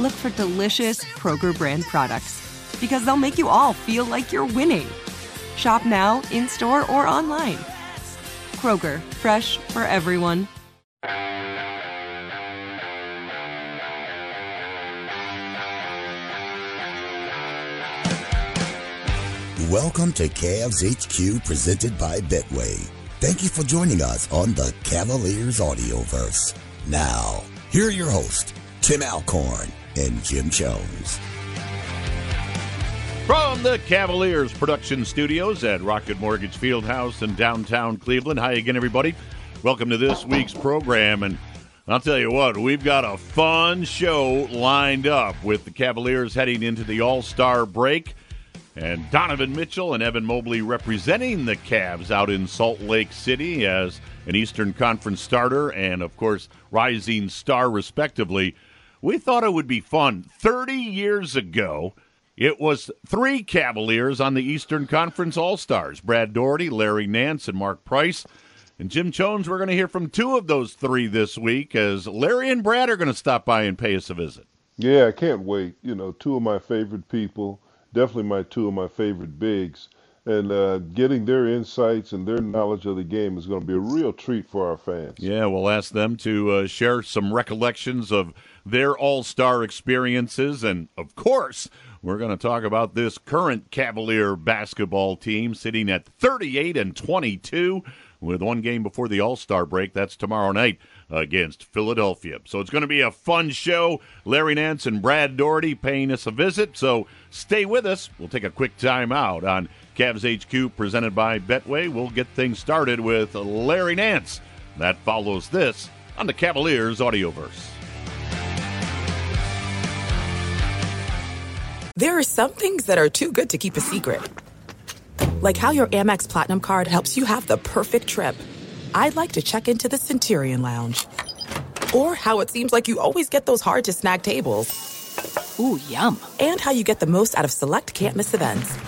look for delicious Kroger brand products because they'll make you all feel like you're winning. Shop now, in store, or online. Kroger, fresh for everyone. Welcome to Cavs HQ presented by Betway. Thank you for joining us on the Cavaliers Audioverse. Now, here are your hosts, Tim Alcorn and Jim Chones. From the Cavaliers production studios at Rocket Mortgage Fieldhouse in downtown Cleveland. Hi again, everybody. Welcome to this week's program. And I'll tell you what, we've got a fun show lined up with the Cavaliers heading into the All Star break. And Donovan Mitchell and Evan Mobley representing the Cavs out in Salt Lake City as an Eastern Conference starter and, of course, rising star, respectively. We thought it would be fun. 30 years ago, it was three Cavaliers on the Eastern Conference All Stars Brad Daugherty, Larry Nance, and Mark Price. And Jim Chones, we're going to hear from two of those three this week as Larry and Brad are going to stop by and pay us a visit. Yeah, I can't wait. You know, two of my favorite people definitely my two of my favorite bigs. And uh, getting their insights and their knowledge of the game is going to be a real treat for our fans. Yeah, we'll ask them to uh, share some recollections of their all star experiences. And of course, we're going to talk about this current Cavalier basketball team sitting at 38 and 22 with one game before the All Star break. That's tomorrow night against Philadelphia. So it's going to be a fun show. Larry Nance and Brad Daugherty paying us a visit. So stay with us. We'll take a quick time out on Cavs HQ presented by Betway. We'll get things started with Larry Nance. That follows this on the Cavaliers Audioverse. There are some things that are too good to keep a secret. Like how your Amex Platinum card helps you have the perfect trip. I'd like to check into the Centurion Lounge. Or how it seems like you always get those hard to snag tables. Ooh, yum. And how you get the most out of select can't miss events.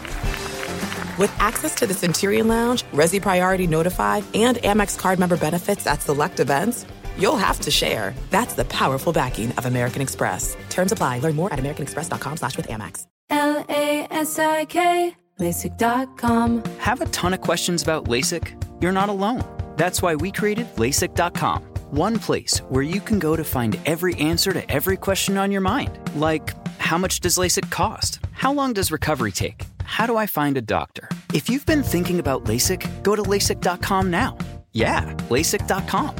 With access to the Centurion Lounge, Resy Priority Notify, and Amex card member benefits at select events, you'll have to share. That's the powerful backing of American Express. Terms apply. Learn more at americanexpress.com slash with Amex. L-A-S-I-K, LASIK.com. Have a ton of questions about LASIK? You're not alone. That's why we created LASIK.com. One place where you can go to find every answer to every question on your mind. Like, how much does LASIK cost? How long does recovery take? How do I find a doctor? If you've been thinking about LASIK, go to LASIK.com now. Yeah, LASIK.com.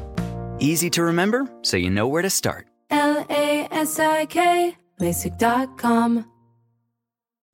Easy to remember, so you know where to start. L-A-S-I-K, LASIK.com.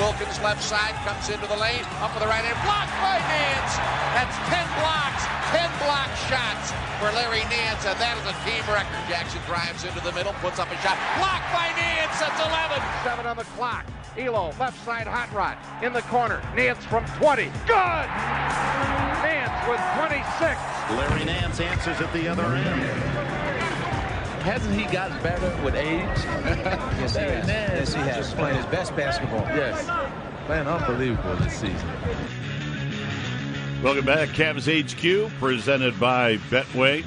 Wilkins left side comes into the lane, up with the right hand, blocked by Nance. That's 10 blocks, 10 block shots for Larry Nance, and that is a team record. Jackson drives into the middle, puts up a shot, blocked by Nance. That's 11. Seven on the clock. Ehlo left side hot rod in the corner. Nance from 20, good. Nance with 26. Larry Nance answers at the other end. Hasn't he gotten better with age? yes, he has. Yes, he has. Just playing his best basketball. Yes. Playing unbelievable this season. Welcome back, Cavs HQ, presented by Betway.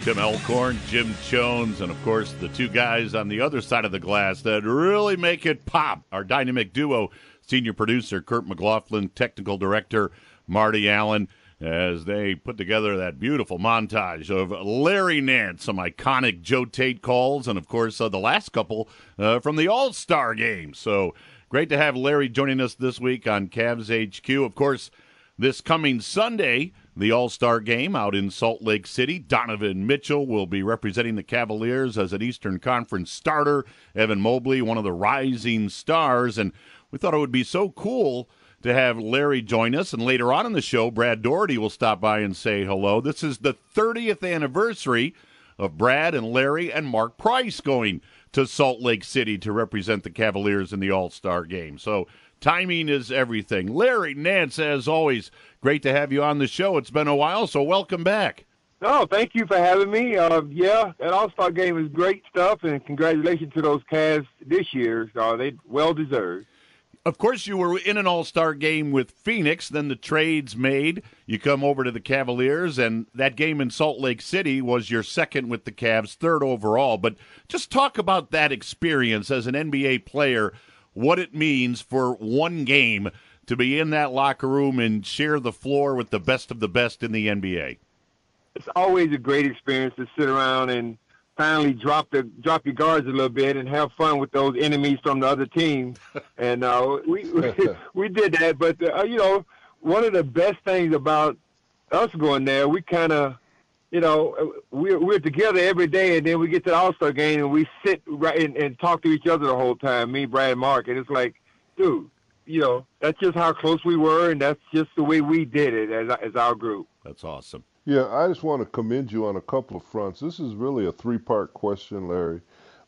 Tim Alcorn, Jim Chones, and of course the two guys on the other side of the glass that really make it pop. Our dynamic duo, senior producer Kurt McLaughlin, technical director Marty Allen, as they put together that beautiful montage of Larry Nance, some iconic Joe Tait calls, and of course uh, the last couple uh, from the All Star game. So great to have Larry joining us this week on Cavs HQ. Of course, this coming Sunday the All Star game out in Salt Lake City. Donovan Mitchell will be representing the Cavaliers as an Eastern Conference starter. Evan Mobley, one of the rising stars. And we thought it would be so cool to have Larry join us. And later on in the show, Brad Daugherty will stop by and say hello. This is the 30th anniversary of Brad and Larry and Mark Price going to Salt Lake City to represent the Cavaliers in the All Star game. So timing is everything. Larry Nance, as always, Great to have you on the show. It's been a while, so welcome back. Oh, thank you for having me. Uh, yeah, that All Star game is great stuff, and congratulations to those Cavs this year. Uh, they well deserved. Of course, you were in an All Star game with Phoenix. Then the trades made. You come over to the Cavaliers, and that game in Salt Lake City was your second with the Cavs, third overall. But just talk about that experience as an NBA player, what it means for one game to be in that locker room and share the floor with the best of the best in the NBA? It's always a great experience to sit around and finally drop the drop your guards a little bit and have fun with those enemies from the other team. and uh, we we did that, but uh, you know, one of the best things about us going there, we kind of you know, we're we're together every day, and then we get to the All Star game, and we sit right and, and talk to each other the whole time. Me, Brad, Mark, and it's like, dude, you know, that's just how close we were, and that's just the way we did it as as our group. That's awesome. Yeah, I just want to commend you on a couple of fronts. This is really a three-part question, Larry,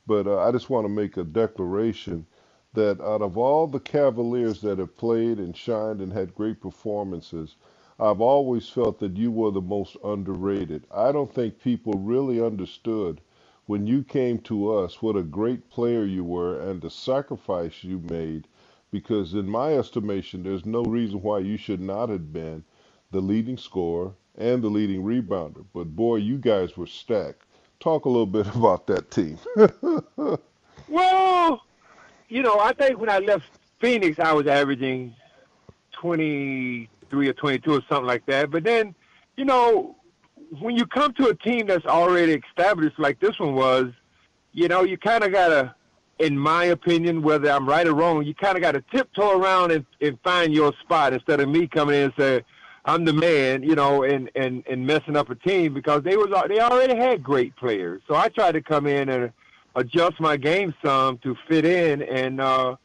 but uh, I just want to make a declaration that out of all the Cavaliers that have played and shined and had great performances, I've always felt that you were the most underrated. I don't think people really understood when you came to us what a great player you were and the sacrifice you made because in my estimation, there's no reason why you should not have been the leading scorer and the leading rebounder. But boy, you guys were stacked. Talk a little bit about that team. well, you know, I think when I left Phoenix, I was averaging 23 or 22 or something like that. But then, you know, when you come to a team that's already established like this one was, you know, you kind of got to in my opinion, whether I'm right or wrong, you kind of got to tiptoe around and, and find your spot instead of me coming in and say, I'm the man, you know, and, and, and messing up a team because they was they already had great players. So I tried to come in and adjust my game some to fit in, and uh,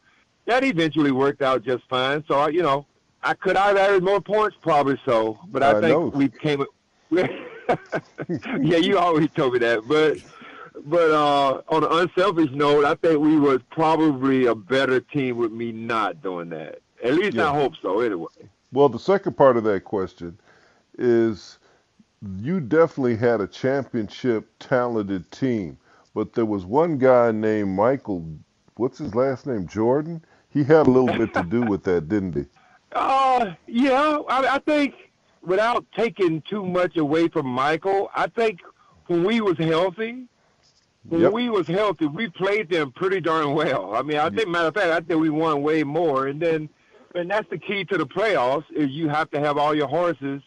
that eventually worked out just fine. So I, you know, I could have added more points, probably so, but I, I think know. we came. yeah, you always told me that, but but uh, on an unselfish note, I think we was probably a better team with me not doing that. At least yeah. I hope so. Anyway. Well, the second part of that question is you definitely had a championship talented team, but there was one guy named Michael. What's his last name? Jordan. He had a little bit to do with that, didn't he? Uh, yeah. I, I think without taking too much away from Michael, I think when we was healthy, when yep. we was healthy, we played them pretty darn well. I mean, I think, matter of fact, I think we won way more. And then, and that's the key to the playoffs is you have to have all your horses.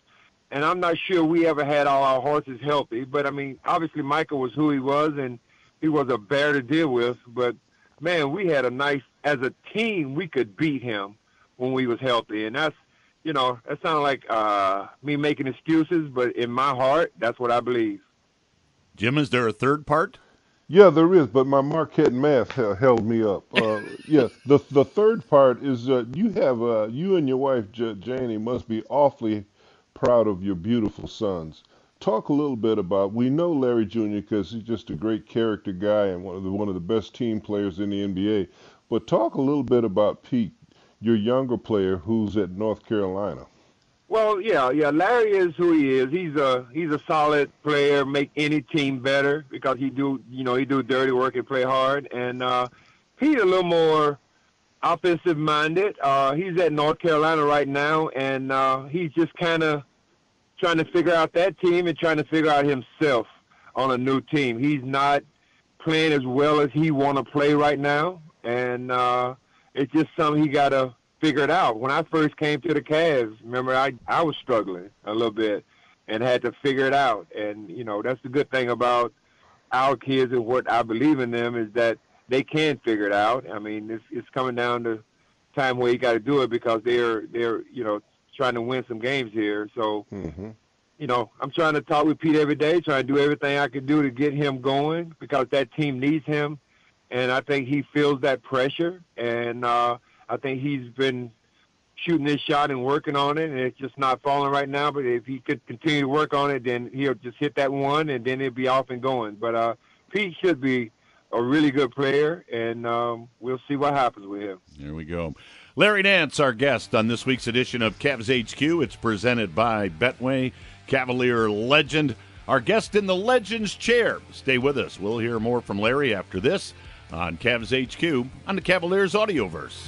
And I'm not sure we ever had all our horses healthy. But I mean, obviously Michael was who he was, and he was a bear to deal with. But man, we had a nice as a team. We could beat him when we was healthy, and that's you know that sounded like uh, me making excuses, but in my heart, that's what I believe. Jim, is there a third part? Yeah, there is, but my Marquette math held me up. Uh, yeah, the the third part is uh, you have uh, you and your wife J- Jaynee must be awfully proud of your beautiful sons. Talk a little bit about. We know Larry Jr. because he's just a great character guy and one of the one of the best team players in the NBA. But talk a little bit about Pete, your younger player who's at North Carolina. Well, yeah, yeah. Larry is who he is. He's a he's a solid player. Make any team better because he do you know he do dirty work and play hard. And uh, he's a little more offensive minded. Uh, he's at North Carolina right now, and uh, he's just kind of trying to figure out that team and trying to figure out himself on a new team. He's not playing as well as he want to play right now, and uh, it's just something he got to figure it out. When I first came to the Cavs, remember I I was struggling a little bit and had to figure it out. And you know that's the good thing about our kids and what I believe in them is that they can figure it out. I mean, it's it's coming down to time where you got to do it because they're they're you know trying to win some games here. So. Mm-hmm. You know, I'm trying to talk with Pete every day, trying to do everything I can do to get him going because that team needs him, and I think he feels that pressure. And uh, I think he's been shooting his shot and working on it, and it's just not falling right now. But if he could continue to work on it, then he'll just hit that one, and then it'll be off and going. But uh, Pete should be a really good player, and um, we'll see what happens with him. There we go. Larry Nance, our guest on this week's edition of Cavs HQ. It's presented by Betway, Cavalier legend. Our guest in the Legends chair. Stay with us. We'll hear more from Larry after this on Cavs HQ on the Cavaliers Audioverse.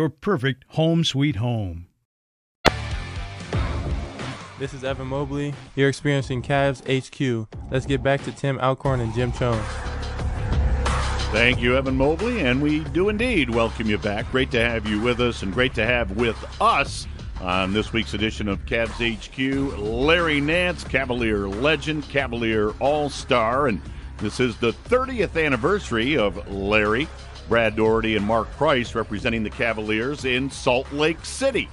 perfect home sweet home. This is Evan Mobley. You're experiencing Cavs HQ. Let's get back to Tim Alcorn and Jim Chones. Thank you, Evan Mobley, and we do indeed welcome you back. Great to have you with us, and great to have with us on this week's edition of Cavs HQ Larry Nance, Cavalier legend, Cavalier All Star, and this is the 30th anniversary of Larry. Brad Daugherty and Mark Price representing the Cavaliers in Salt Lake City,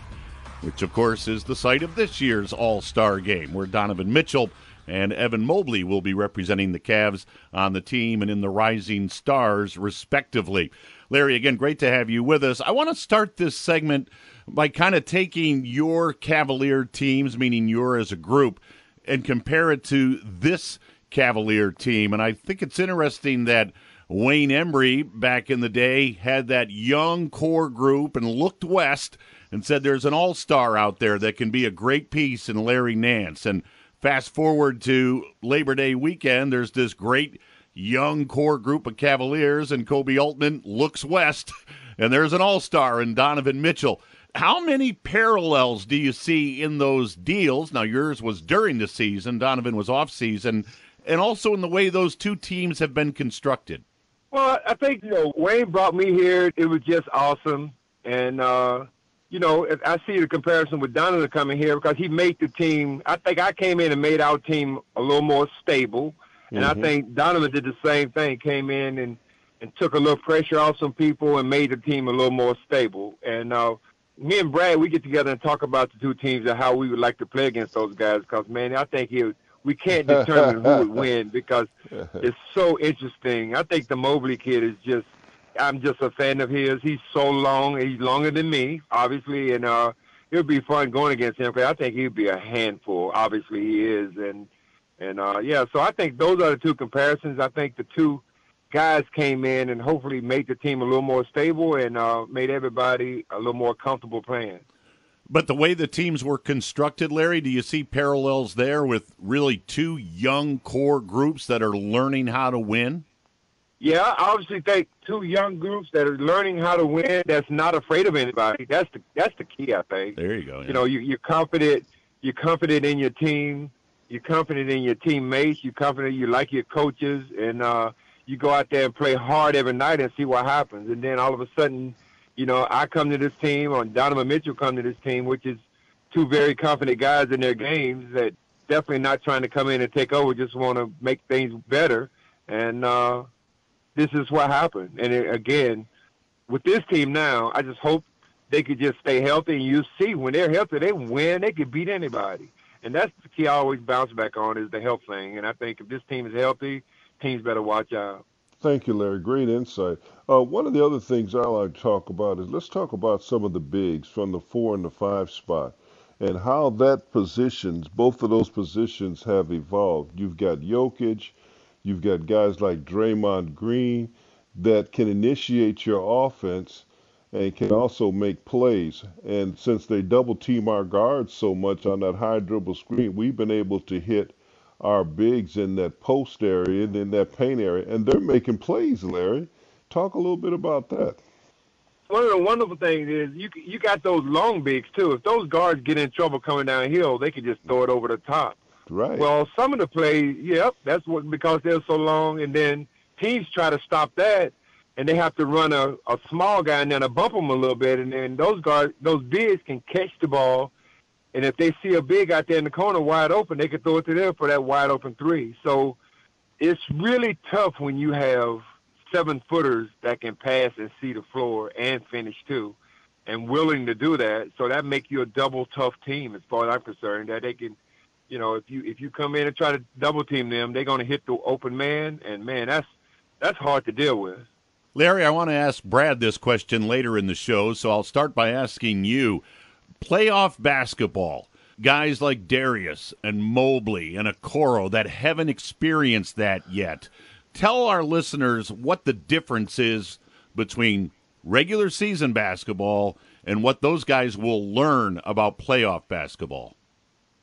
which, of course, is the site of this year's All Star game, where Donovan Mitchell and Evan Mobley will be representing the Cavs on the team and in the Rising Stars, respectively. Larry, again, great to have you with us. I want to start this segment by kind of taking your Cavalier teams, meaning your as a group, and compare it to this Cavalier team. And I think it's interesting that Wayne Embry back in the day had that young core group and looked west and said there's an all star out there that can be a great piece in Larry Nance. And fast forward to Labor Day weekend, there's this great young core group of Cavaliers, and Koby Altman looks west, and there's an all star in Donovan Mitchell. How many parallels do you see in those deals? Now, yours was during the season, Donovan was off season, and also in the way those two teams have been constructed. Well, I think you know Wayne brought me here. It was just awesome, and uh, you know if I see the comparison with Donovan coming here because he made the team. I think I came in and made our team a little more stable, and Mm-hmm. I think Donovan did the same thing. Came in and and took a little pressure off some people and made the team a little more stable. And uh, me and Brad, we get together and talk about the two teams and how we would like to play against those guys. Because man, I think he. We can't determine who would win because it's so interesting. I think the Mobley kid is just I'm just a fan of his. He's so long. He's longer than me, obviously, and uh, it would be fun going against him because I think he'd be a handful. Obviously, he is, and and uh, yeah. So I think those are the two comparisons. I think the two guys came in and hopefully made the team a little more stable and uh, made everybody a little more comfortable playing. But the way the teams were constructed, Larry, do you see parallels there with really two young core groups that are learning how to win? Yeah, I obviously think two young groups that are learning how to win. That's not afraid of anybody. That's the that's the key. I think. There you go. Yeah. You know, you, you're confident. You're confident in your team. You're confident in your teammates. You're confident. You like your coaches, and uh, you go out there and play hard every night and see what happens. And then all of a sudden, you know, I come to this team, or Donovan Mitchell come to this team, which is two very confident guys in their games that definitely not trying to come in and take over, just want to make things better. And uh, this is what happened. And it, again, with this team now, I just hope they could just stay healthy. And you see, when they're healthy, they win. They could beat anybody. And that's the key I always bounce back on is the health thing. And I think if this team is healthy, teams better watch out. Thank you, Larry. Great insight. Uh, one of the other things I like to talk about is let's talk about some of the bigs from the four and the five spot and how that positions, both of those positions have evolved. You've got Jokic, You've got guys like Draymond Green that can initiate your offense and can also make plays. And since they double team our guards so much on that high dribble screen, we've been able to hit our bigs in that post area and in that paint area, and they're making plays, Larry. Talk a little bit about that. One of the wonderful things is you you got those long bigs too. If those guards get in trouble coming downhill, they can just throw it over the top. Right. Well, some of the plays, yep, that's what because they're so long, and then teams try to stop that, and they have to run a, a small guy and then a bump them a little bit, and then those guards, those bigs can catch the ball, and if they see a big out there in the corner wide open, they can throw it to them for that wide open three. So it's really tough when you have seven footers that can pass and see the floor and finish too, and willing to do that. So that makes you a double tough team as far as I'm concerned. That they can you know, if you if you come in and try to double team them, they're going to hit the open man, and man, that's that's hard to deal with. Larry, I want to ask Brad this question later in the show, so I'll start by asking you: playoff basketball. Guys like Darius and Mobley and Okoro that haven't experienced that yet. Tell our listeners what the difference is between regular season basketball and what those guys will learn about playoff basketball.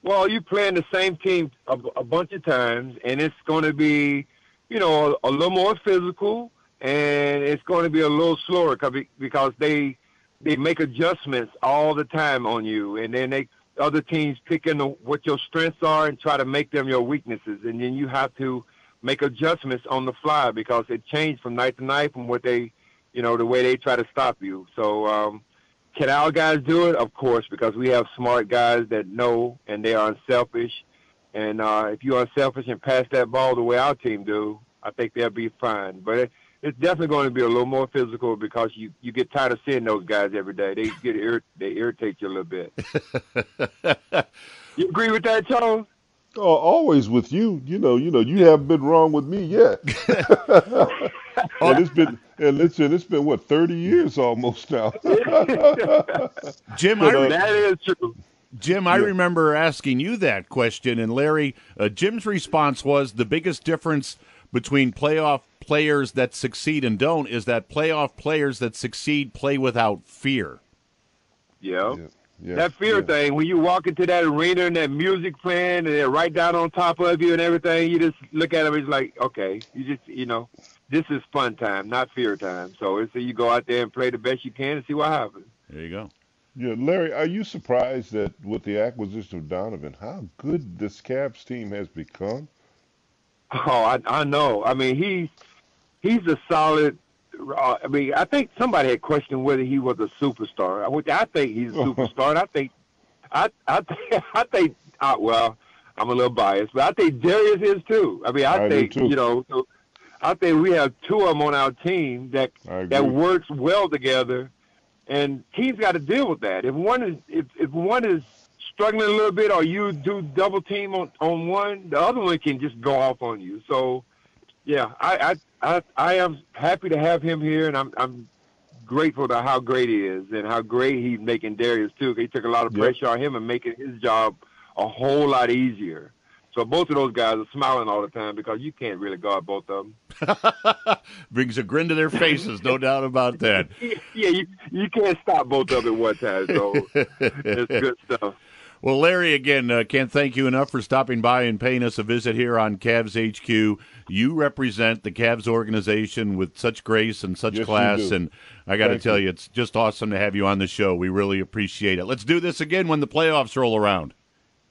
Well, you playing the same team a, a bunch of times, and it's going to be, you know, a, a little more physical, and it's going to be a little slower because because they they make adjustments all the time on you, and then they other teams pick in the, what your strengths are and try to make them your weaknesses, and then you have to make adjustments on the fly because it changed from night to night from what they, you know, the way they try to stop you. So um, can our guys do it? Of course, because we have smart guys that know and they are unselfish. And uh, if you're unselfish and pass that ball the way our team do, I think they'll be fine. But it's definitely going to be a little more physical because you, you get tired of seeing those guys every day. They get ir- they irritate you a little bit. you agree with that, Charles? Oh, always with you. You know, you know, you haven't been wrong with me yet. and it's been and listen, it's been what thirty years almost now. Jim, but, uh, that is true. Jim, I yeah. remember asking you that question, and Larry, uh, Jim's response was the biggest difference between playoff players that succeed and don't is that playoff players that succeed play without fear. Yeah. yeah. Yeah, that fear yeah. thing, when you walk into that arena and that music playing and they're right down on top of you and everything, you just look at them. It's like, okay, you just, you know, this is fun time, not fear time. So it's you go out there and play the best you can and see what happens. There you go. Yeah, Larry, are you surprised that with the acquisition of Donovan, how good this Cavs team has become? Oh, I, I know. I mean, he's he's a solid. Uh, I mean, I think somebody had questioned whether he was a superstar. Which I think he's a superstar. and I think, I I think, I think. Uh, well, I'm a little biased, but I think Darius is too. I mean, I, I think you know. I think we have two of them on our team that that works well together, and teams got to deal with that. If one is if if one is struggling a little bit, or you do double team on on one, the other one can just go off on you. So Yeah, I, I I I am happy to have him here, and I'm I'm grateful to how great he is and how great he's making Darius too. He took a lot of pressure yep. on him and making his job a whole lot easier. So both of those guys are smiling all the time because you can't really guard both of them. Brings a grin to their faces, no doubt about that. Yeah, you you can't stop both of them at one time. So it's good stuff. Well, Larry, again, uh, can't thank you enough for stopping by and paying us a visit here on Cavs HQ. You represent the Cavs organization with such grace and such yes, class, and I got to tell you. you, it's just awesome to have you on the show. We really appreciate it. Let's do this again when the playoffs roll around.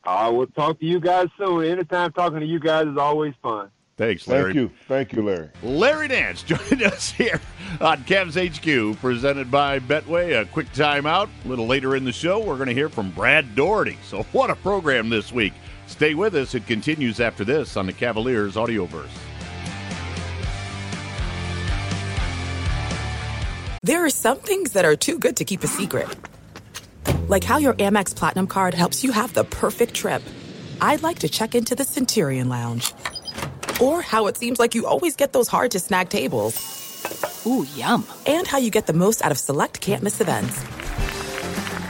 I will talk to you guys soon. Anytime talking to you guys is always fun. Thanks, Larry. Thank you. Thank you, Larry. Larry Nance joined us here on Cavs HQ, presented by Betway. A quick timeout. A little later in the show, we're going to hear from Brad Daugherty. So, what a program this week. Stay with us. It continues after this on the Cavaliers Audioverse. There are some things that are too good to keep a secret like how your Amex Platinum card helps you have the perfect trip. I'd like to check into the Centurion Lounge. Or how it seems like you always get those hard to snag tables. Ooh, yum. And how you get the most out of select can't miss events.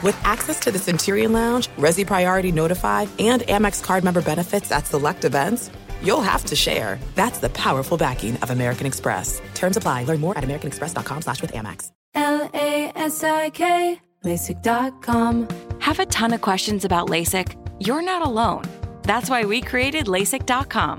With access to the Centurion Lounge, Resy Priority Notify, and Amex card member benefits at select events, you'll have to share. That's the powerful backing of American Express. Terms apply. Learn more at americanexpress.com slash with Amex. L-A-S-I-K LASIK.com. Have a ton of questions about LASIK? You're not alone. That's why we created LASIK.com.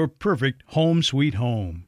your perfect home sweet home.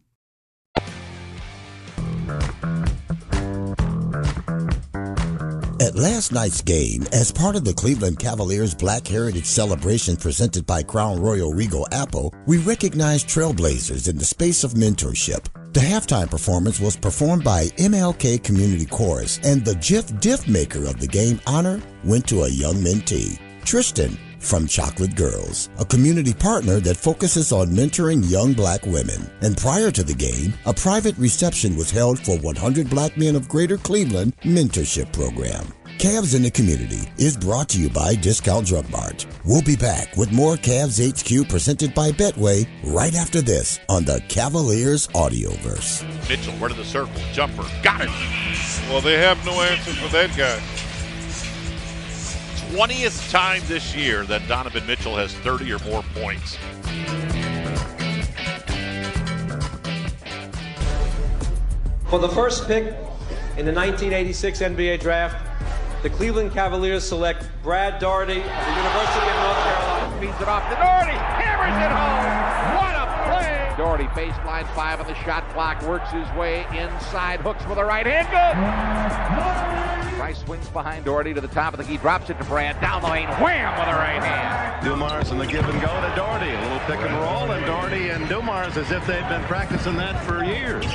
At last night's game, as part of the Cleveland Cavaliers Black Heritage Celebration presented by Crown Royal Regal Apple, we recognized trailblazers in the space of mentorship. The halftime performance was performed by MLK Community Chorus, and the GIF Diff maker of the game honor went to a young mentee. Tristan from Chocolate Girls, a community partner that focuses on mentoring young black women. And prior to the game, a private reception was held for 100 Black Men of Greater Cleveland Mentorship Program. Cavs in the Community is brought to you by Discount Drug Mart. We'll be back with more Cavs HQ presented by Betway right after this on the Cavaliers Audioverse. Mitchell, where to the circle? Jumper. Got it. Well, they have no answer for that guy. 20th time this year that Donovan Mitchell has 30 or more points. For the first pick in the 1986 NBA draft, the Cleveland Cavaliers select Brad Daugherty of the University of North Carolina. Feeds it off to Daugherty, hammers it home. What a play! Daugherty baseline five on the shot clock, works his way inside, hooks with a right hand, good. Price swings behind Daugherty to the top of the key, drops it to Brad, down the lane, wham with a right hand. Dumars and the give and go to Daugherty. A little pick and roll, and Daugherty and Dumars as if they've been practicing that for years.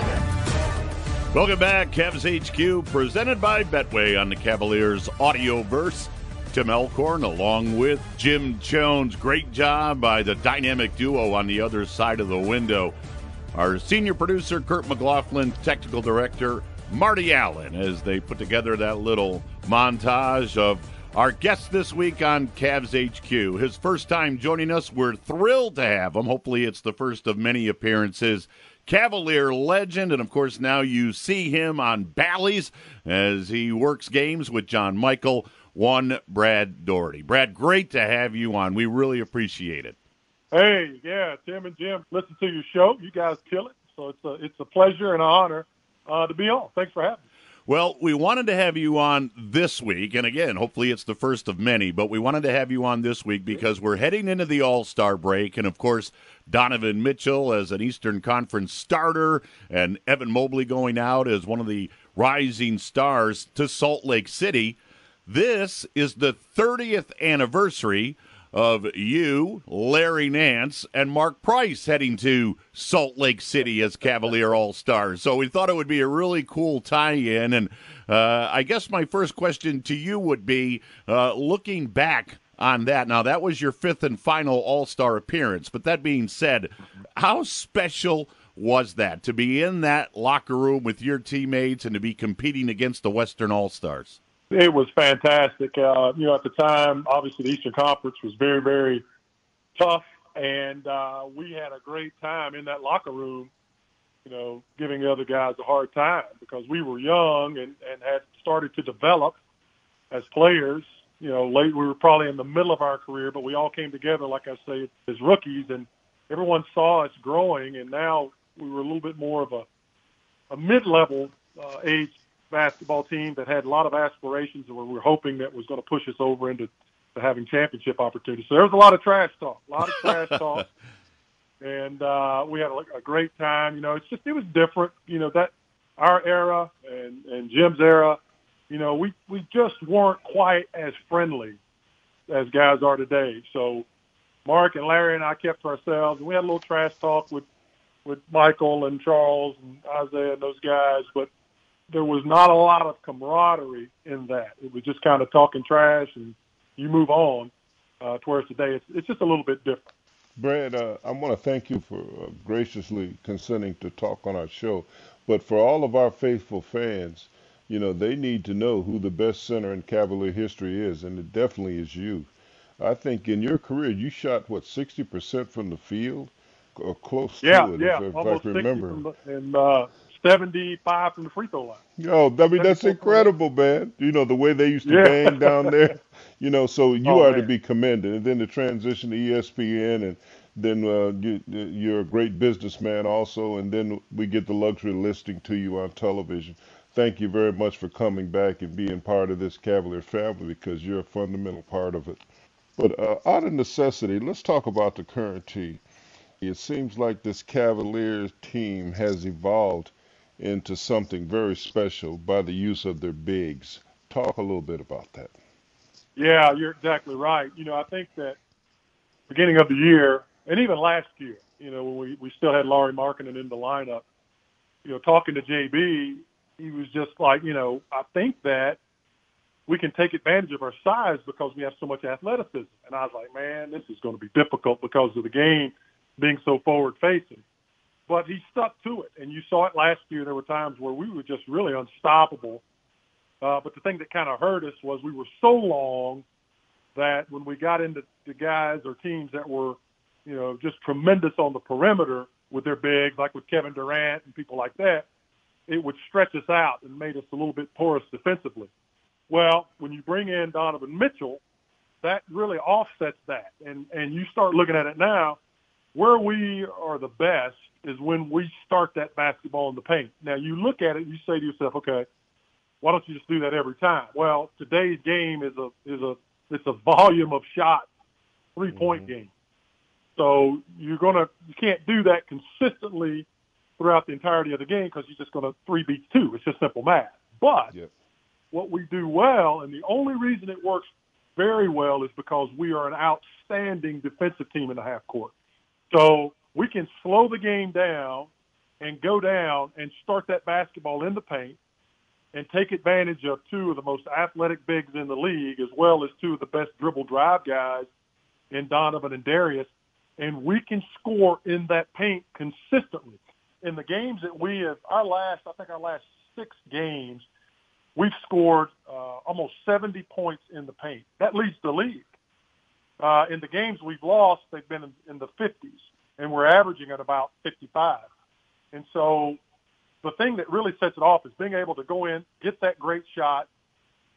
Welcome back, Cavs HQ, presented by Betway on the Cavaliers Audioverse. Tim Alcorn along with Jim Chones. Great job by the dynamic duo on the other side of the window. Our senior producer, Kurt McLaughlin, technical director, Marty Allen as they put together that little montage of our guest this week on Cavs HQ. His first time joining us. We're thrilled to have him. Hopefully, it's the first of many appearances. Cavalier legend, and of course, now you see him on Bally's as he works games with John Michael. One Brad Daugherty. Brad, great to have you on. We really appreciate it. Hey, yeah, Tim and Jim, listen to your show. You guys kill it. So it's a it's a pleasure and an honor Uh, to be on. Thanks for having me. Well, we wanted to have you on this week, and again, hopefully it's the first of many, but we wanted to have you on this week because we're heading into the All Star break, and of course, Donovan Mitchell as an Eastern Conference starter, and Evan Mobley going out as one of the rising stars to Salt Lake City. This is the 30th anniversary of you, Larry Nance, and Mark Price heading to Salt Lake City as Cavalier All Stars. So we thought it would be a really cool tie in. And uh, I guess my first question to you would be uh, looking back on that. Now, that was your fifth and final All Star appearance. But that being said, how special was that to be in that locker room with your teammates and to be competing against the Western All Stars? It was fantastic. Uh, you know, at the time, obviously the Eastern Conference was very, very tough, and uh, we had a great time in that locker room. You know, giving the other guys a hard time because we were young and, and had started to develop as players. You know, late we were probably in the middle of our career, but we all came together, like I say, as rookies, and everyone saw us growing. And now we were a little bit more of a a mid-level uh, age basketball team that had a lot of aspirations and we were hoping that was going to push us over into to having championship opportunities. So there was a lot of trash talk, a lot of trash talk, and uh, we had a, a great time. You know, it's just it was different. You know that our era and and Jim's era. You know, we we just weren't quite as friendly as guys are today. So Mark and Larry and I kept to ourselves, and we had a little trash talk with with Michael and Charles and Isaiah and those guys, but there was not a lot of camaraderie in that. It was just kind of talking trash and you move on. Uh, towards today, it's, it's just a little bit different. Brad, uh, I want to thank you for uh, graciously consenting to talk on our show. But for all of our faithful fans, you know, they need to know who the best center in Cavalier history is, and it definitely is you. I think in your career, you shot, what, 60% from the field? Or close yeah, to it, yeah, if, if I remember. 60 from, and uh, 75 from the free throw line. Yo, I mean that's incredible, man. You know the way they used to Yeah. bang down there. You know, so you Oh, are to be commended. And then the transition to ESPN, and then uh, you, you're a great businessman also. And then we get the luxury of listening to you on television. Thank you very much for coming back and being part of this Cavalier family because you're a fundamental part of it. But uh, out of necessity, let's talk about the current team. It seems like this Cavaliers team has evolved into something very special by the use of their bigs. Talk a little bit about that. Yeah, you're exactly right. You know, I think that beginning of the year and even last year, you know, when we, we still had Lauri Markkanen in the lineup, you know, talking to JB, he was just like, you know, I think that we can take advantage of our size because we have so much athleticism. And I was like, man, this is going to be difficult because of the game being so forward facing. But he stuck to it. And you saw it last year. There were times where we were just really unstoppable. Uh, but the thing that kind of hurt us was we were so long that when we got into the guys or teams that were, you know, just tremendous on the perimeter with their bigs, like with Kevin Durant and people like that, it would stretch us out and made us a little bit porous defensively. Well, when you bring in Donovan Mitchell, that really offsets that. And and you start looking at it now, where we are the best is when we start that basketball in the paint. Now you look at it, you say to yourself, okay, why don't you just do that every time? Well, today's game is a is a it's a volume of shots, three point mm-hmm. game. So you're gonna you can't do that consistently throughout the entirety of the game because you're just gonna three beats two. It's just simple math. But what we do well, and the only reason it works very well is because we are an outstanding defensive team in the half court. So we can slow the game down and go down and start that basketball in the paint and take advantage of two of the most athletic bigs in the league as well as two of the best dribble drive guys in Donovan and Darius. And we can score in that paint consistently. In the games that we have, our last, I think our last six games, we've scored uh, almost 70 points in the paint. That leads the league. Uh, in the games we've lost, they've been in, in the 50s, and we're averaging at about 55. And so the thing that really sets it off is being able to go in, get that great shot,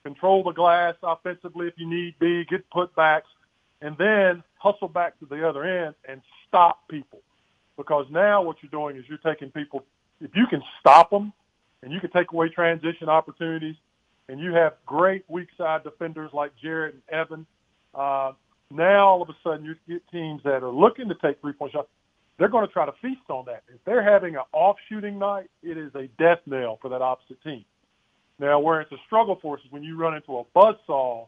control the glass offensively if you need be, get putbacks, and then hustle back to the other end and stop people. Because now what you're doing is you're taking people, if you can stop them and you can take away transition opportunities, and you have great weak side defenders like Jarrett and Evan. Uh, now all of a sudden you get teams that are looking to take three point shots. They're going to try to feast on that. If they're having an off shooting night, it is a death knell for that opposite team. Now, where it's a struggle for us is when you run into a buzzsaw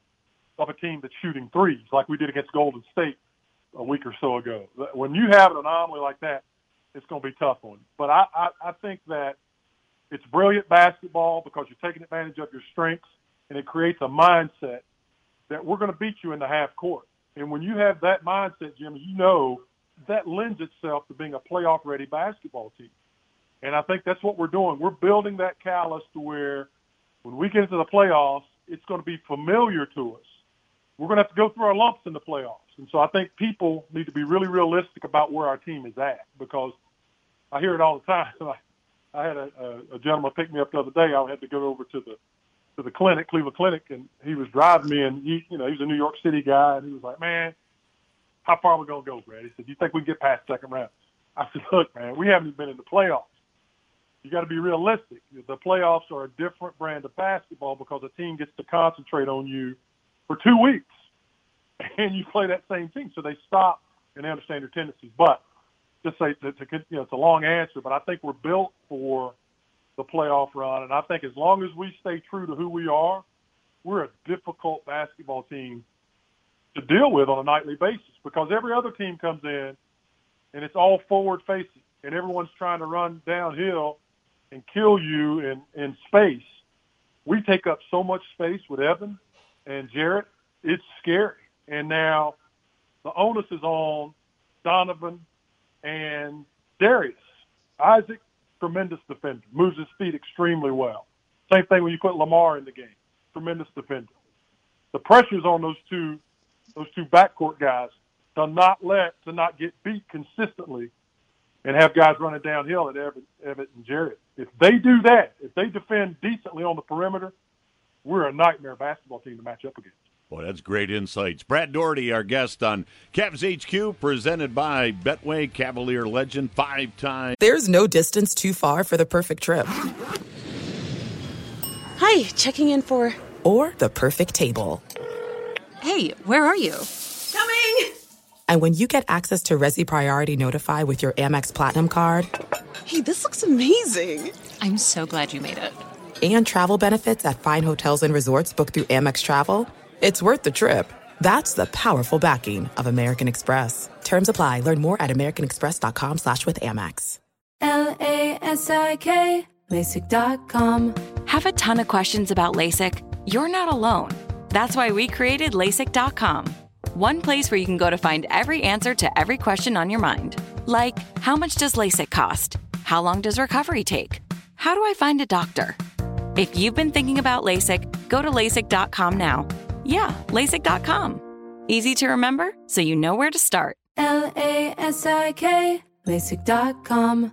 of a team that's shooting threes, like we did against Golden State a week or so ago. When you have an anomaly like that, it's going to be tough on you. But I, I, I think that it's brilliant basketball because you're taking advantage of your strengths, and it creates a mindset that we're going to beat you in the half court. And when you have that mindset, Jim, you know that lends itself to being a playoff-ready basketball team. And I think that's what we're doing. We're building that callus to where when we get into the playoffs, it's going to be familiar to us. We're going to have to go through our lumps in the playoffs. And so I think people need to be really realistic about where our team is at because I hear it all the time. I, had a, a gentleman pick me up the other day. I had to go over to the to the clinic, Cleveland Clinic, and he was driving me, and he, you know, he's a New York City guy, and he was like, "Man, how far are we gonna go, Brad?" He said, you think we can get past second round?" I said, "Look, man, we haven't been in the playoffs. You got to be realistic. The playoffs are a different brand of basketball because a team gets to concentrate on you for two weeks, and you play that same team, so they stop and they understand your tendencies. But just say to, to you know, it's a long answer, but I think we're built for the playoff run, and I think as long as we stay true to who we are, we're a difficult basketball team to deal with on a nightly basis because every other team comes in and it's all forward facing and everyone's trying to run downhill and kill you in, in space. We take up so much space with Evan and Jarrett. It's scary. And now the onus is on Donovan and Darius. Isaac, tremendous defender, moves his feet extremely well. Same thing when you put Lamar in the game, tremendous defender. The pressure's on those two, those two backcourt guys to not let, to not get beat consistently and have guys running downhill at Everett, Everett and Jarrett. If they do that, if they defend decently on the perimeter, we're a nightmare basketball team to match up against. Boy, that's great insights. Brad Daugherty, our guest on Cavs HQ, presented by Betway Cavalier legend, five times. There's no distance too far for the perfect trip. Hi, checking in for. Or the perfect table. Hey, where are you? Coming! And when you get access to Resy Priority Notify with your Amex Platinum card. Hey, this looks amazing! I'm so glad you made it. And travel benefits at fine hotels and resorts booked through Amex Travel it's worth the trip. That's the powerful backing of American Express. Terms apply. Learn more at americanexpress.com slash with Amex. L-A-S-I-K, LASIK.com. Have a ton of questions about LASIK? You're not alone. That's why we created LASIK.com. One place where you can go to find every answer to every question on your mind. Like, how much does LASIK cost? How long does recovery take? How do I find a doctor? If you've been thinking about LASIK, go to LASIK.com now yeah, LASIK.com. Easy to remember, so you know where to start. L A S I K, LASIK.com.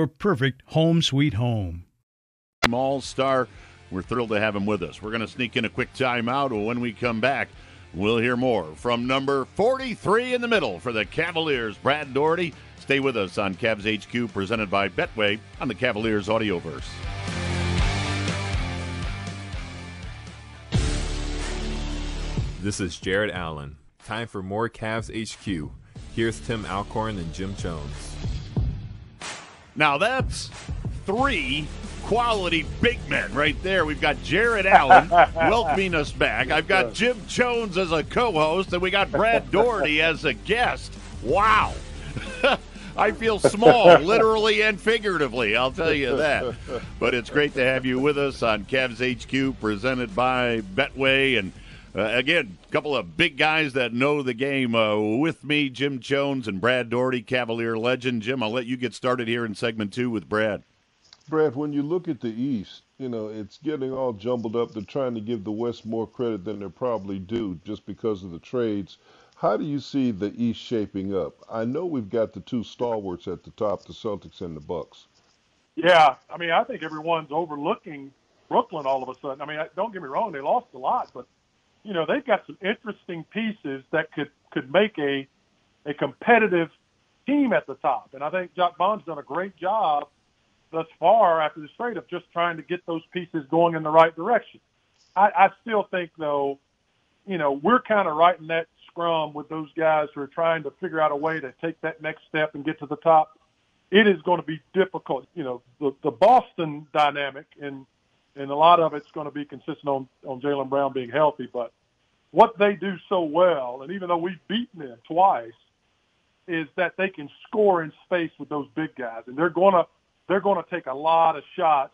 perfect home sweet home. All star, we're thrilled to have him with us. We're going to sneak in a quick timeout. When we come back, we'll hear more from number 43 in the middle for the Cavaliers, Brad Daugherty. Stay with us on Cavs HQ, presented by Betway on the Cavaliers Audioverse. This is Jarrett Allen. Time for more Cavs HQ. Here's Tim Alcorn and Jim Chones. Now that's three quality big men right there. We've got Jarrett Allen welcoming us back. I've got Jim Chones as a co-host, and we got Brad Daugherty as a guest. Wow. I feel small, literally and figuratively. I'll tell you that. But it's great to have you with us on Cavs HQ, presented by Betway. And uh, again, a couple of big guys that know the game uh, with me, Jim Chones and Brad Daugherty, Cavalier legend. Jim, I'll let you get started here in segment two with Brad. Brad, when you look at the East, you know, it's getting all jumbled up. They're trying to give the West more credit than they're probably due just because of the trades. How do you see the East shaping up? I know we've got the two stalwarts at the top, the Celtics and the Bucks. Yeah, I mean, I think everyone's overlooking Brooklyn all of a sudden. I mean, don't get me wrong; they lost a lot, but you know they've got some interesting pieces that could could make a a competitive team at the top. And I think Jacque Vaughn's done a great job thus far after the trade of just trying to get those pieces going in the right direction. I, I still think, though, you know, we're kind of right in that scrum with those guys who are trying to figure out a way to take that next step and get to the top. It is going to be difficult. You know, the, the Boston dynamic and and a lot of it's going to be consistent on on Jaylen Brown being healthy. But what they do so well, and even though we've beaten them twice, is that they can score in space with those big guys, and they're going to they're going to take a lot of shots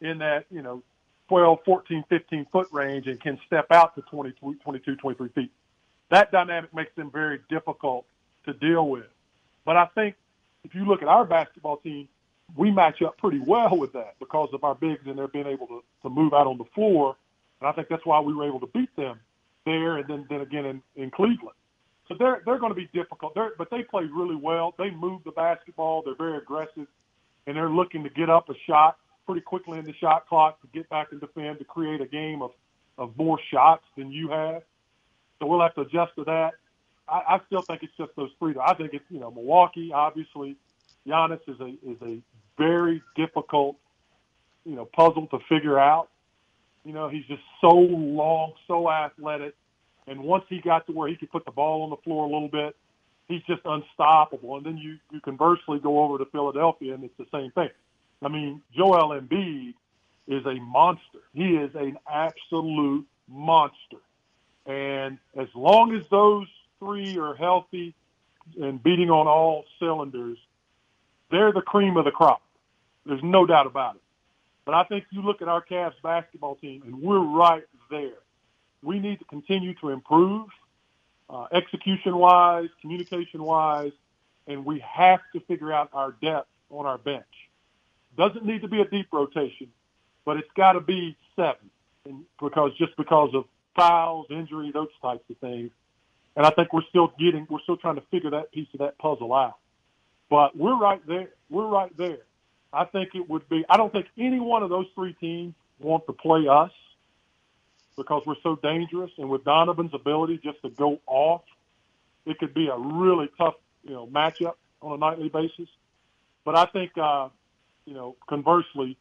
in that you know 12, 14, 15 foot range and can step out to 20, 22, 23 feet. That dynamic makes them very difficult to deal with. But I think if you look at our basketball team, we match up pretty well with that because of our bigs and their being able to, to move out on the floor. And I think that's why we were able to beat them there and then, then again in, in Cleveland. So they're they're going to be difficult. They're, but they play really well. They move the basketball. They're very aggressive, and they're looking to get up a shot pretty quickly in the shot clock to get back and defend to create a game of of more shots than you have. So we'll have to adjust to that. I, I still think it's just those three. I think it's you know Milwaukee. Obviously, Giannis is a is a very difficult you know puzzle to figure out. You know he's just so long, so athletic, and once he got to where he could put the ball on the floor a little bit, he's just unstoppable. And then you, you conversely go over to Philadelphia, and it's the same thing. I mean, Joel Embiid is a monster. He is an absolute monster. And as long as those three are healthy and beating on all cylinders, they're the cream of the crop. There's no doubt about it. But I think you look at our Cavs basketball team, and we're right there we need to continue to improve uh, execution wise, communication wise, and we have to figure out our depth on our bench. Doesn't need to be a deep rotation, but it's got to be seven, and because just because of fouls, injury, those types of things. And I think we're still getting, we're still trying to figure that piece of that puzzle out. But we're right there. We're right there. I think it would be. I don't think any one of those three teams want to play us because we're so dangerous. And with Donovan's ability just to go off, it could be a really tough, you know, matchup on a nightly basis. But I think, uh, you know, conversely,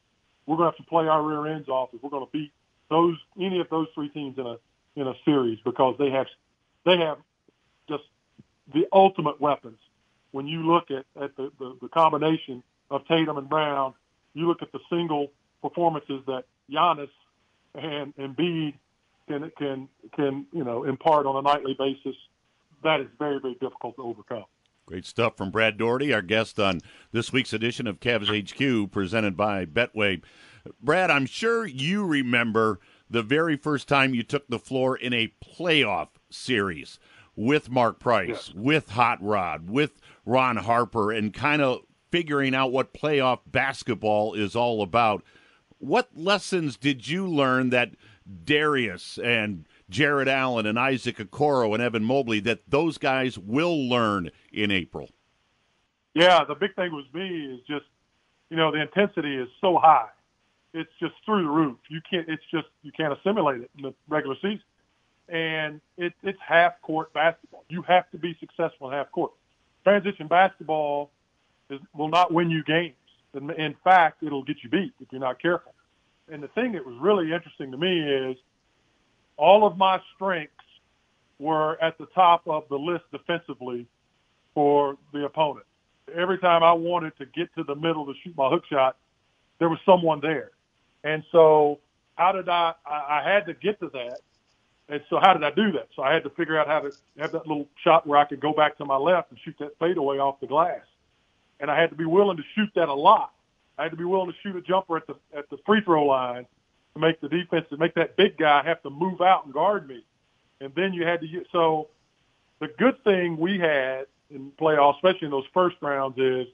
we're going to have to play our rear ends off if we're going to beat those any of those three teams in a in a series because they have they have just the ultimate weapons. When you look at, at the, the, the combination of Tatum and Brown, you look at the single performances that Giannis and Embiid can can can you know impart on a nightly basis, that is very very difficult to overcome. Great stuff from Brad Daugherty, our guest on this week's edition of Cavs HQ, presented by Betway. Brad, I'm sure you remember the very first time you took the floor in a playoff series with Mark Price, yes. with Hot Rod, with Ron Harper, and kind of figuring out what playoff basketball is all about. What lessons did you learn that Darius and Jarrett Allen and Isaac Okoro and Evan Mobley that those guys will learn in April? Yeah, the big thing with me is just, you know, the intensity is so high. It's just through the roof. You can't. It's just you can't assimilate it in the regular season, and it, it's half court basketball. You have to be successful in half court. Transition basketball is, will not win you games. In fact, it'll get you beat if you're not careful and the thing that was really interesting to me is all of my strengths were at the top of the list defensively for the opponent. Every time I wanted to get to the middle to shoot my hook shot, there was someone there. And so how did I, I had to get to that. And so how did I do that? So I had to figure out how to have that little shot where I could go back to my left and shoot that fadeaway off the glass. And I had to be willing to shoot that a lot I had to be willing to shoot a jumper at the at the free throw line to make the defense to make that big guy have to move out and guard me. And then you had to so the good thing we had in playoffs, especially in those first rounds, is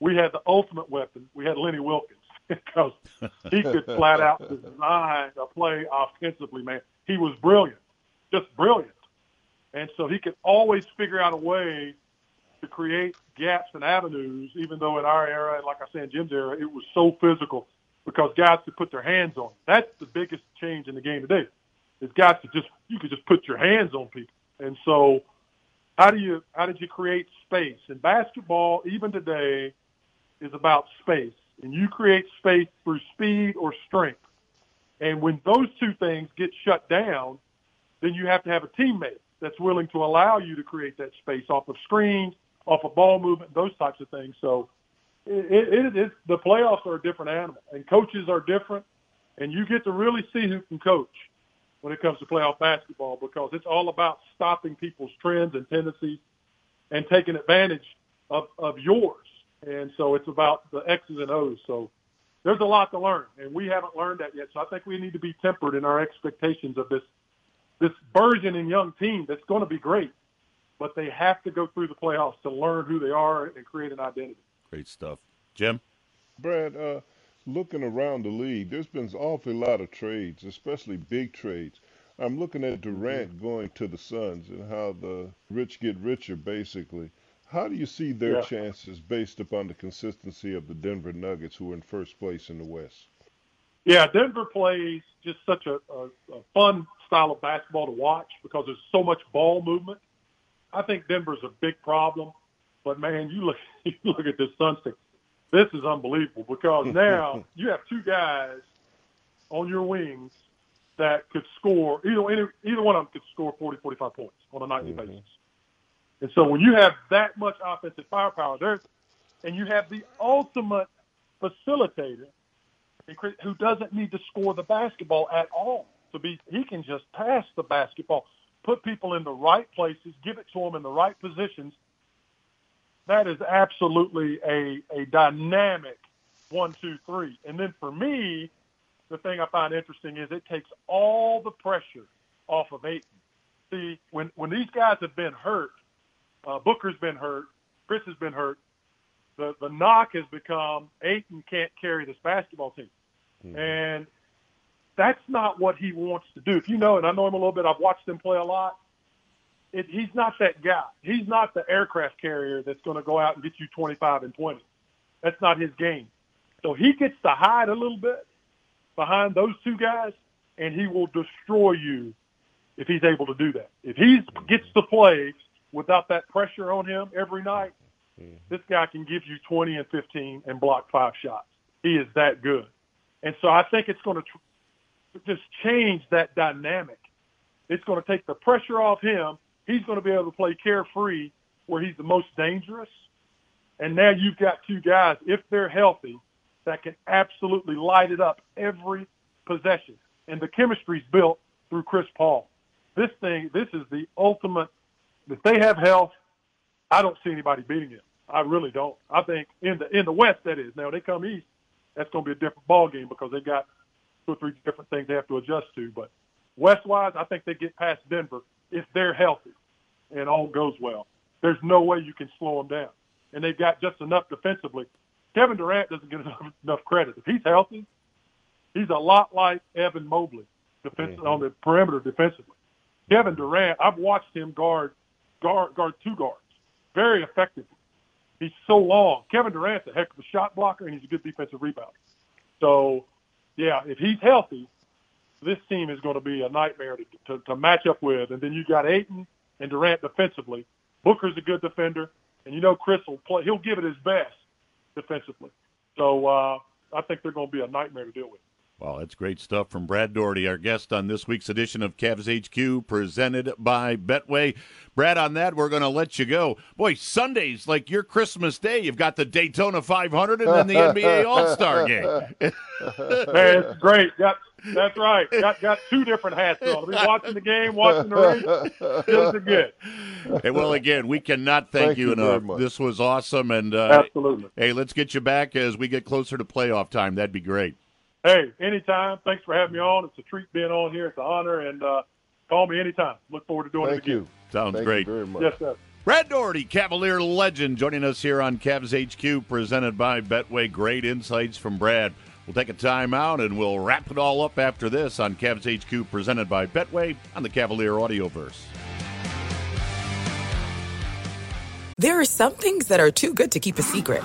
we had the ultimate weapon. We had Lenny Wilkens. Because he could flat out design a play offensively, man. He was brilliant, just brilliant. And so he could always figure out a way to create gaps and avenues, even though in our era, and like I said, in Jim's era, it was so physical because guys could put their hands on. It. That's the biggest change in the game today. Is guys to just you could just put your hands on people. And so how do you how did you create space? And basketball, even today, is about space. And you create space through speed or strength. And when those two things get shut down, then you have to have a teammate that's willing to allow you to create that space off of screens, off of ball movement, those types of things. So it, it, it, the playoffs are a different animal, and coaches are different, and you get to really see who can coach when it comes to playoff basketball because it's all about stopping people's trends and tendencies and taking advantage of, of yours. And so it's about the X's and O's. So there's a lot to learn, and we haven't learned that yet. So I think we need to be tempered in our expectations of this this burgeoning young team that's going to be great, but they have to go through the playoffs to learn who they are and create an identity. Great stuff, Jim. Brad, uh, looking around the league, there's been an awful lot of trades, especially big trades. I'm looking at Durant mm-hmm. going to the Suns and how the rich get richer, basically. How do you see their yeah. chances based upon the consistency of the Denver Nuggets, who are in first place in the West? Yeah, Denver plays just such a, a, a fun style of basketball to watch because there's so much ball movement. I think Denver's a big problem, but man, you look you look at this Suns team this is unbelievable because now you have two guys on your wings that could score either either, either one of them could score 40 45 points on a nightly mm-hmm. basis and so when you have that much offensive firepower there and you have the ultimate facilitator who doesn't need to score the basketball at all to be he can just pass the basketball put people in the right places give it to them in the right positions that is absolutely a, a dynamic one, two, three. And then for me, the thing I find interesting is it takes all the pressure off of Ayton. See, when, when these guys have been hurt, uh, Booker's been hurt, Chris has been hurt, the, the knock has become Ayton can't carry this basketball team. Mm-hmm. And that's not what he wants to do. If you know, and I know him a little bit, I've watched him play a lot it, he's not that guy. He's not the aircraft carrier that's going to go out and get you 25 and 20. That's not his game. So he gets to hide a little bit behind those two guys, and he will destroy you if he's able to do that. If he gets to play without that pressure on him every night, mm-hmm. this guy can give you 20 and 15 and block five shots. He is that good. And so I think it's going to tr- just change that dynamic. It's going to take the pressure off him he's going to be able to play carefree where he's the most dangerous. And now you've got two guys, if they're healthy, that can absolutely light it up every possession. And the chemistry's built through Chris Paul. This thing, this is the ultimate. If they have health, I don't see anybody beating him. I really don't. I think in the in the West that is. Now they come east, that's going to be a different ball game because they've got two or three different things they have to adjust to. But West wise, I think they get past Denver if they're healthy and all goes well. There's no way you can slow them down. And they've got just enough defensively. Kevin Durant doesn't get enough, enough credit. If he's healthy, he's a lot like Evan Mobley defensive, mm-hmm. on the perimeter defensively. Kevin Durant, I've watched him guard guard guard two guards very effectively. He's so long. Kevin Durant's a heck of a shot blocker and he's a good defensive rebounder. So, yeah, if he's healthy, this team is going to be a nightmare to, to, to match up with. And then you got Ayton and Durant defensively. Booker's a good defender, and you know Chris will play. He'll give it his best defensively. So uh, I think they're going to be a nightmare to deal with. Well, that's great stuff from Brad Daugherty, our guest on this week's edition of Cavs HQ, presented by Betway. Brad, on that, we're going to let you go. Boy, Sunday's like your Christmas Day. You've got the Daytona 500 and then the NBA All Star game. Man, it's great. Got that's right. Got got two different hats on. I'll Be watching the game, watching the race. Feels good. Hey, well, again, we cannot thank, thank you, you enough. This was awesome, and uh, absolutely. Hey, let's get you back as we get closer to playoff time. That'd be great. Hey, anytime. Thanks for having me on. It's a treat being on here. It's an honor, and uh, call me anytime. Look forward to doing Thank it again. You. Sounds Thank great. You very much. Yes, sir. Brad Daugherty, Cavalier legend, joining us here on Cavs HQ, presented by Betway. Great insights from Brad. We'll take a timeout and we'll wrap it all up after this on Cavs HQ presented by Betway on the Cavalier Audioverse. There are some things that are too good to keep a secret.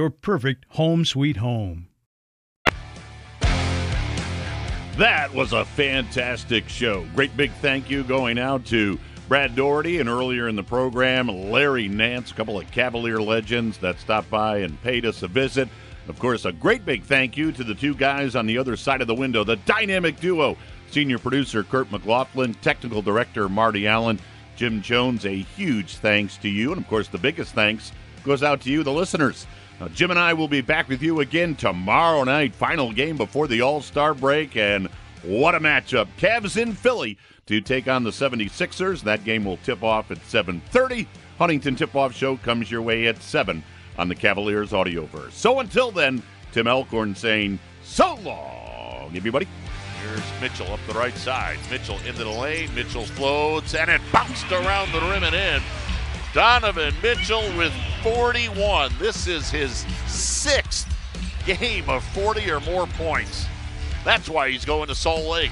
perfect home sweet home. That was a fantastic show. Great big thank you going out to Brad Daugherty and earlier in the program, Larry Nance, a couple of Cavalier legends that stopped by and paid us a visit. Of course, a great big thank you to the two guys on the other side of the window, the dynamic duo, senior producer Kurt McLaughlin, technical director Marty Allen, Jim Chones. A huge thanks to you. And of course, the biggest thanks goes out to you, the listeners. Now, Jim and I will be back with you again tomorrow night, final game before the All Star break. And what a matchup. Cavs in Philly to take on the 76ers. That game will tip off at 7.30. Huntington Tip-Off Show comes your way at 7 on the Cavaliers Audioverse. So until then, Tim Alcorn saying so long, everybody. Here's Mitchell up the right side. Mitchell into the lane. Mitchell floats, and it bounced around the rim and in. Donovan Mitchell with 41. This is his sixth game of 40 or more points. That's why he's going to Salt Lake.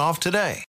off today.